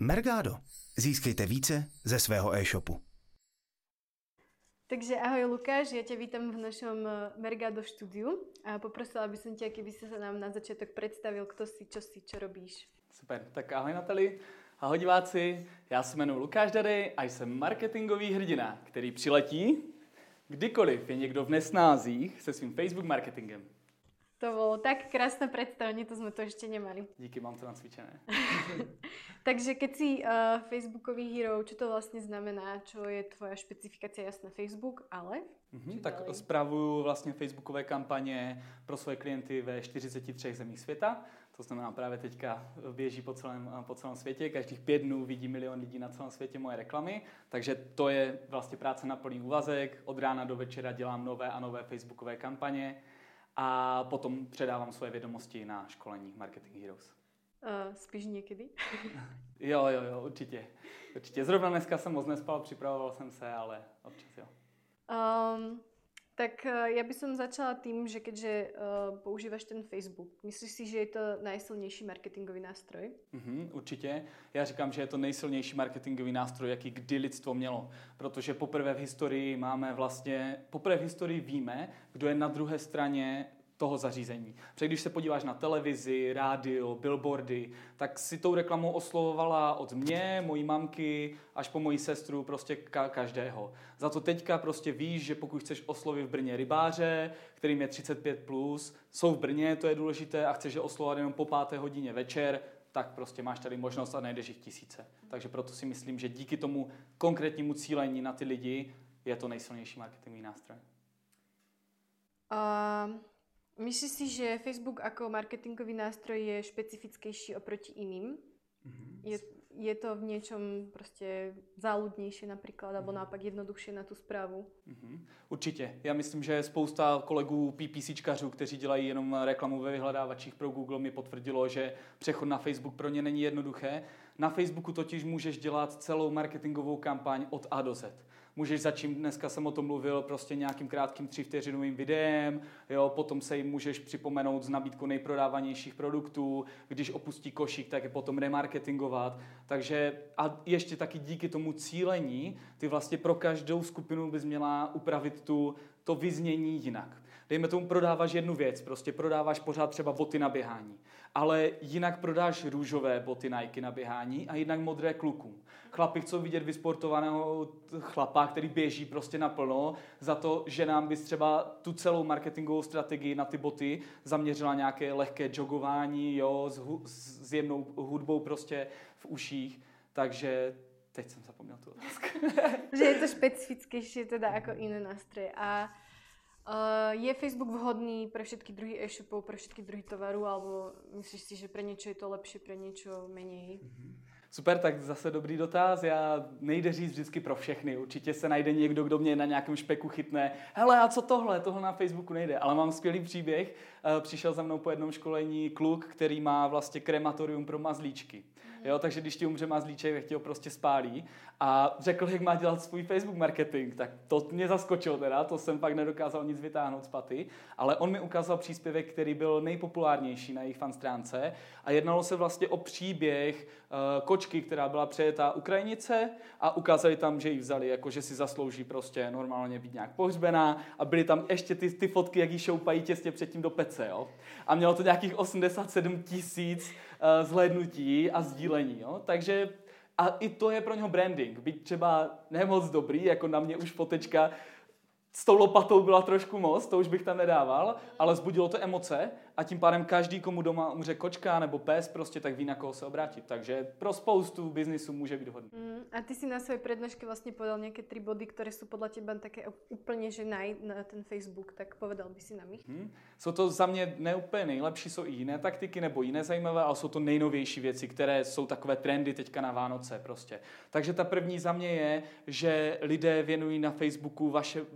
Mergado. Získejte více ze svého e-shopu. Takže ahoj Lukáš, ja ťa vítam v našom eh, Mergado štúdiu a poprosila by som ťa, keby si sa nám na začiatok predstavil, kto si, čo si, čo robíš. Super, tak ahoj Natali, ahoj diváci, já se jmenuji Lukáš Dary a jsem marketingový hrdina, který přiletí, kdykoliv je někdo v nesnázích se svým Facebook marketingem. To bolo tak krásne predstavenie, to sme to ešte nemali. Díky, mám to nacvičené. Takže keď si uh, Facebookový hero, čo to vlastne znamená, čo je tvoja špecifikácia, jasná Facebook, ale? Mm-hmm, tak spravuju vlastně Facebookové kampaně pro svoje klienty ve 43 zemích světa. To znamená právě teďka běží po celém, po celém světě, každých pět dnů vidí milion lidí na celém světě moje reklamy, takže to je vlastně práce na plný úvazek. Od rána do večera dělám nové a nové Facebookové kampaně a potom předávám svoje vědomosti na školení Marketing Heroes. Uh, spíš někdy? jo, jo, jo, určitě. Určitě. Zrovna dneska jsem moc nespal, připravoval jsem se, ale občas jo. Um, tak uh, ja by som začala tým, že keďže uh, používaš ten Facebook, myslíš si, že je to nejsilnější marketingový nástroj? Mm-hmm, určitě. Já říkám, že je to nejsilnější marketingový nástroj, jaký kdy lidstvo mělo. Protože poprvé v historii máme vlastně, poprvé v historii víme, kdo je na druhé straně toho zařízení. Protože když se podíváš na televizi, rádio, billboardy, tak si tou reklamou oslovovala od mě, mojí mamky, až po moji sestru, prostě ka- každého. Za to teďka prostě víš, že pokud chceš oslovit v Brně rybáře, kterým je 35+, plus, jsou v Brně, to je důležité, a chceš je oslovat jenom po páté hodině večer, tak prostě máš tady možnost a najdeš jich tisíce. Takže proto si myslím, že díky tomu konkrétnímu cílení na ty lidi je to nejsilnější marketingový nástroj. Um... Myslíš si, že Facebook ako marketingový nástroj je špecifickejší oproti iným? Mm-hmm. Je, je to v niečom prostě záľudnější například, alebo mm-hmm. naopak jednodušší na tu zprávu? Mm-hmm. Určitě. Já myslím, že spousta kolegů PPCčkařů, kteří dělají jenom reklamu ve vyhledávačích pro Google, mi potvrdilo, že přechod na Facebook pro ně není jednoduché. Na Facebooku totiž můžeš dělat celou marketingovou kampaň od A do Z můžeš začít, dneska jsem o tom mluvil, prostě nějakým krátkým tři vteřinovým videem, jo, potom se jim můžeš připomenout z nabídku nejprodávanějších produktů, když opustí košík, tak je potom remarketingovat, takže a ještě taky díky tomu cílení, ty vlastně pro každou skupinu bys měla upravit tu, to vyznění jinak. Dejme tomu, prodáváš jednu věc, prostě prodáváš pořád třeba boty na běhání, ale jinak prodáš růžové boty Nike na běhání a jinak modré klukům. Chlapi chcou vidět vysportovaného chlapa, který běží prostě naplno, za to, že nám bys třeba tu celou marketingovou strategii na ty boty zaměřila nějaké lehké jogování, jo, s, hu, s jemnou hudbou prostě v uších, takže teď jsem zapomněl tu otázku. že je to špecifickejšie teda jako jiné nástroje. A Uh, je Facebook vhodný pre všetky druhy e-shopov, pre všetky druhy tovaru, alebo myslíš si, že pre niečo je to lepšie, pre niečo menej? Mm-hmm. Super, tak zase dobrý dotaz. Já nejde říct vždycky pro všechny. Určitě se najde někdo, kdo mě na nějakém špeku chytne. Hele, a co tohle? Tohle na Facebooku nejde. Ale mám skvělý příběh. Eh, přišel za mnou po jednom školení kluk, který má vlastně krematorium pro mazlíčky. Jo, takže když ti umře mazlíček, tak ti ho prostě spálí. A řekl, jak má dělat svůj Facebook marketing. Tak to mě zaskočilo teda, to jsem pak nedokázal nic vytáhnout z paty. Ale on mi ukázal příspěvek, který byl nejpopulárnější na jejich fan stránce. A jednalo se vlastně o příběh uh, kočky, která byla přejetá Ukrajinice a ukázali tam, že ji vzali, jako že si zaslouží prostě normálně být nějak pohřbená. A byly tam ještě ty, ty fotky, jak ji šoupají těsně předtím do pece. Jo? A mělo to nějakých 87 tisíc uh, zhlédnutí a sdílení. Jo? Takže a i to je pro něho branding. Byť třeba nemoc dobrý, jako na mě už fotečka s tou lopatou byla trošku moc, to už bych tam nedával, ale zbudilo to emoce a tím pádem každý, komu doma umře kočka nebo pes, prostě tak ví, na koho se obrátit. Takže pro spoustu biznisu může být hodný. Mm, a ty si na své prednáške vlastně podal nějaké tři body, které jsou podle teba také úplně že naj na ten Facebook, tak povedal by si nám jich? Mm. Jsou to za mě neúplně nejlepší, jsou i jiné taktiky nebo jiné zajímavé, ale jsou to nejnovější věci, které jsou takové trendy teďka na Vánoce prostě. Takže ta první za mě je, že lidé věnují na Facebooku vaše,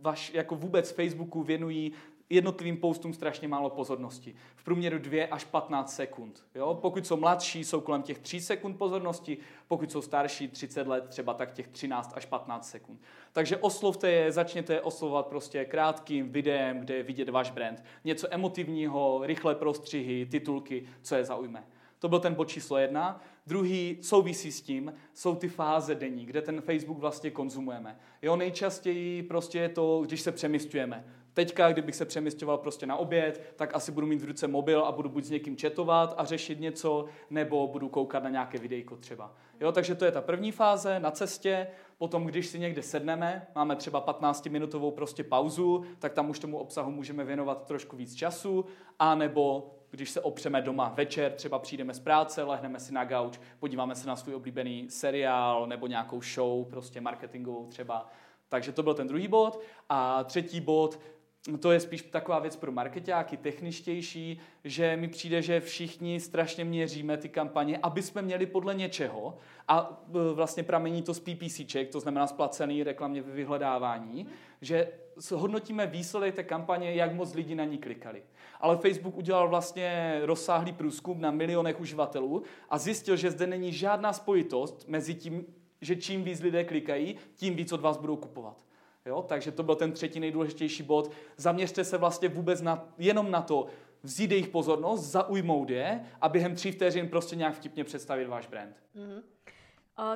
vaš, jako vůbec Facebooku věnují jednotlivým postům strašně málo pozornosti. V průměru 2 až 15 sekund. Jo? Pokud jsou mladší, jsou kolem těch 3 sekund pozornosti, pokud jsou starší, 30 let, třeba tak těch 13 až 15 sekund. Takže oslovte je, začněte je oslovovat prostě krátkým videem, kde je vidět váš brand. Něco emotivního, rychlé prostřihy, titulky, co je zaujme. To byl ten bod číslo jedna. Druhý souvisí s tím, jsou ty fáze denní, kde ten Facebook vlastně konzumujeme. Jo, nejčastěji prostě je to, když se přemysťujeme. Teďka, kdybych se přemysťoval prostě na oběd, tak asi budu mít v ruce mobil a budu buď s někým četovat a řešit něco, nebo budu koukat na nějaké videjko třeba. Jo, takže to je ta první fáze na cestě. Potom, když si někde sedneme, máme třeba 15-minutovou prostě pauzu, tak tam už tomu obsahu můžeme věnovat trošku víc času, a nebo když se opřeme doma večer, třeba přijdeme z práce, lehneme si na gauč, podíváme se na svůj oblíbený seriál nebo nějakou show, prostě marketingovou třeba. Takže to byl ten druhý bod. A třetí bod, to je spíš taková věc pro marketáky, techničtější, že mi přijde, že všichni strašně měříme ty kampaně, aby jsme měli podle něčeho a e, vlastně pramení to z PPCček, to znamená splacený reklamně vyhledávání, že hodnotíme výsledek té kampaně, jak moc lidi na ní klikali. Ale Facebook udělal vlastně rozsáhlý průzkum na milionech uživatelů a zjistil, že zde není žádná spojitost mezi tím, že čím víc lidé klikají, tím víc od vás budou kupovat. Jo? Takže to byl ten třetí nejdůležitější bod. Zaměřte se vlastně vůbec na, jenom na to, vzít jejich pozornost, zaujmout je a během tří vteřin prostě nějak vtipně představit váš brand. Mm-hmm.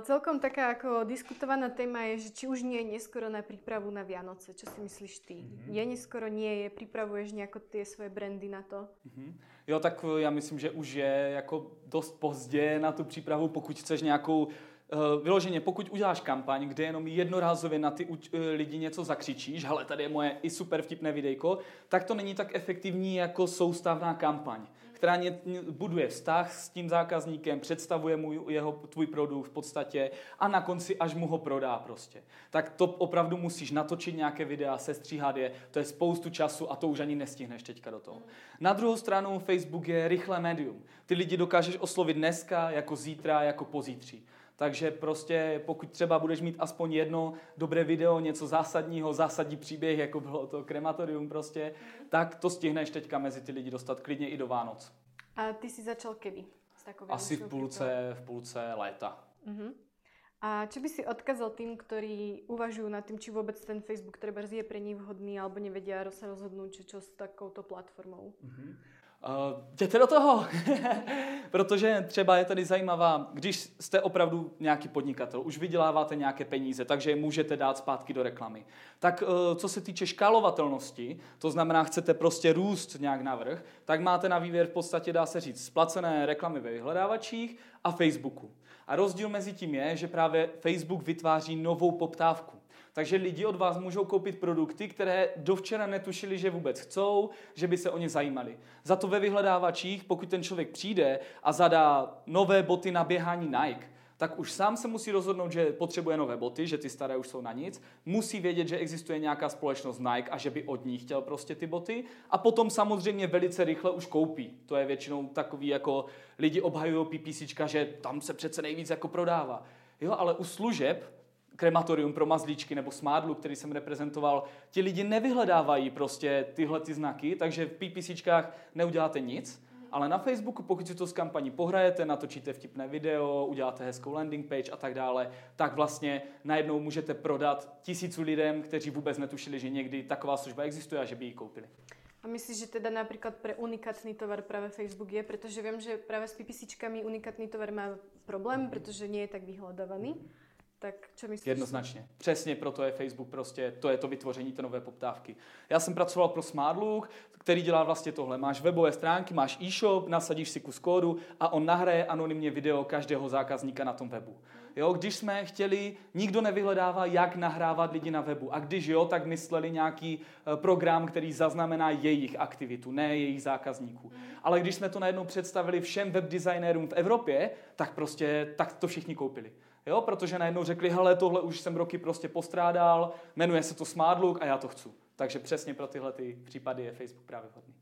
Celkom taká jako diskutovaná téma je, že či už nie je neskoro na přípravu na Vianoce. Co si myslíš ty? Mm-hmm. Je neskoro, nie je? Připravuješ nějako ty svoje brandy na to? Mm-hmm. Jo, tak já myslím, že už je jako dost pozdě na tu přípravu, pokud chceš nějakou Uh, vyloženě, pokud uděláš kampaň, kde jenom jednorázově na ty uh, lidi něco zakřičíš, hele, tady je moje i super vtipné videjko, tak to není tak efektivní jako soustavná kampaň, která ně, buduje vztah s tím zákazníkem, představuje mu jeho, tvůj produkt v podstatě a na konci až mu ho prodá prostě. Tak to opravdu musíš natočit nějaké videa, sestříhat je, to je spoustu času a to už ani nestihneš teďka do toho. Na druhou stranu Facebook je rychlé médium. Ty lidi dokážeš oslovit dneska, jako zítra, jako pozítří. Takže prostě pokud třeba budeš mít aspoň jedno dobré video, něco zásadního, zásadní příběh, jako bylo to krematorium prostě, tak to stihneš teďka mezi ty lidi dostat klidně i do Vánoc. A ty jsi začal kedy? Asi v půlce, v půlce léta. Uh-huh. A čo by si odkazal tým, ktorí uvažujú nad tým, či vôbec ten Facebook treba je pre nich vhodný, alebo nevedia sa rozhodnúť, čo s takouto platformou? Uh-huh. Uh, jděte do toho, protože třeba je tady zajímavá, když jste opravdu nějaký podnikatel, už vyděláváte nějaké peníze, takže je můžete dát zpátky do reklamy. Tak uh, co se týče škálovatelnosti, to znamená, chcete prostě růst nějak navrh, tak máte na výběr v podstatě, dá se říct, splacené reklamy ve vyhledávačích a Facebooku. A rozdíl mezi tím je, že právě Facebook vytváří novou poptávku. Takže lidi od vás můžou koupit produkty, které dovčera netušili, že vůbec chcou, že by se o ně zajímali. Za to ve vyhledávačích, pokud ten člověk přijde a zadá nové boty na běhání Nike, tak už sám se musí rozhodnout, že potřebuje nové boty, že ty staré už jsou na nic. Musí vědět, že existuje nějaká společnost Nike a že by od ní chtěl prostě ty boty. A potom samozřejmě velice rychle už koupí. To je většinou takový, jako lidi obhajují PPCčka, že tam se přece nejvíc jako prodává. Jo, ale u služeb krematorium pro mazlíčky nebo smádlu, který jsem reprezentoval, ti lidi nevyhledávají prostě tyhle ty znaky, takže v PPCčkách neuděláte nic, ale na Facebooku, pokud si to s kampaní pohrajete, natočíte vtipné video, uděláte hezkou landing page a tak dále, tak vlastně najednou můžete prodat tisícu lidem, kteří vůbec netušili, že někdy taková služba existuje a že by ji koupili. A myslíš, že teda například pro unikátní tovar právě Facebook je? Protože vím, že právě s PPCčkami unikátní tovar má problém, protože nie je tak vyhledávaný. Tak co myslíš? Jednoznačně. Přesně proto je Facebook prostě, to je to vytvoření té nové poptávky. Já jsem pracoval pro Smartlook, který dělá vlastně tohle. Máš webové stránky, máš e-shop, nasadíš si kus kódu a on nahraje anonymně video každého zákazníka na tom webu. Jo, když jsme chtěli, nikdo nevyhledává, jak nahrávat lidi na webu. A když jo, tak mysleli nějaký eh, program, který zaznamená jejich aktivitu, ne jejich zákazníků. Ale když jsme to najednou představili všem webdesignérům v Evropě, tak prostě tak to všichni koupili. Jo, protože najednou řekli, hele, tohle už jsem roky prostě postrádal, jmenuje se to Smartlook a já to chci. Takže přesně pro tyhle ty případy je Facebook právě vhodný.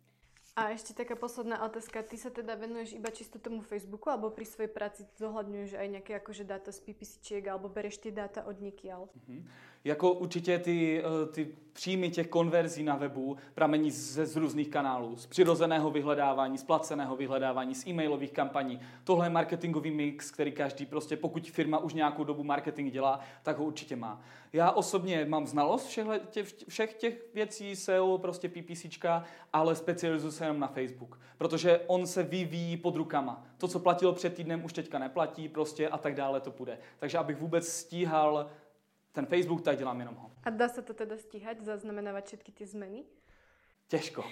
A ještě taká posledná otázka. Ty se teda venuješ iba čisto tomu Facebooku, alebo pri svojej práci zohľadňuješ aj nejaké akože data z PPCčiek, alebo bereš ty data od nikiaľ? Mm-hmm. Jako určitě ty, eh, ty příjmy těch konverzí na webu pramení ze z různých kanálů. Z přirozeného vyhledávání, z placeného vyhledávání, z e-mailových kampaní. Tohle je marketingový mix, který každý prostě, pokud firma už nějakou dobu marketing dělá, tak ho určitě má. Já osobně mám znalost všech, těch, všech těch věcí, SEO, prostě PPCčka, ale specializuji se jenom na Facebook, protože on se vyvíjí pod rukama. To, co platilo před týdnem, už teďka neplatí prostě a tak dále to půjde. Takže abych vůbec stíhal ten Facebook, tak dělám jenom ho. A dá se to teda stíhat, zaznamenávat všechny ty změny? Těžko.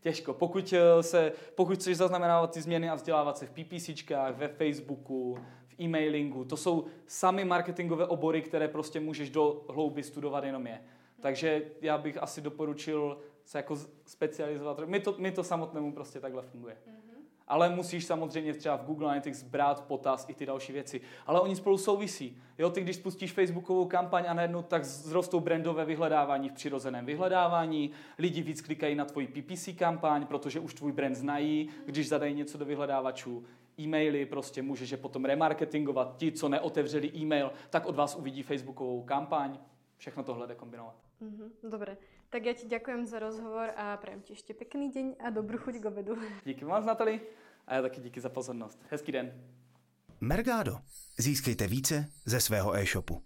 Těžko. Pokud, eh, se, pokud chceš zaznamenávat ty změny a vzdělávat se v PPCčkách, ve Facebooku, v e-mailingu, to jsou sami marketingové obory, které prostě můžeš do hlouby studovat jenom je. Takže já bych asi doporučil se jako specializovat. Mi to, mi to samotnému prostě takhle funguje. Mm ale musíš samozřejmě třeba v Google Analytics brát v potaz i ty další věci. Ale oni spolu souvisí. Jo, ty když spustíš Facebookovou kampaň a najednou tak zrostou brandové vyhledávání v přirozeném vyhledávání, lidi víc klikají na tvoji PPC kampaň, protože už tvůj brand znají, když zadají něco do vyhledávačů e-maily, prostě můžeš je potom remarketingovat. Ti, co neotevřeli e-mail, tak od vás uvidí Facebookovou kampaň. Všechno tohle jde kombinovat. Mm-hmm, dobre. Tak já ti děkuji za rozhovor a prajem ti ještě pěkný den a dobrou chuť k obedu. Díky moc, Natali. A já taky díky za pozornost. Hezký den. Mergado. Získejte více ze svého e-shopu.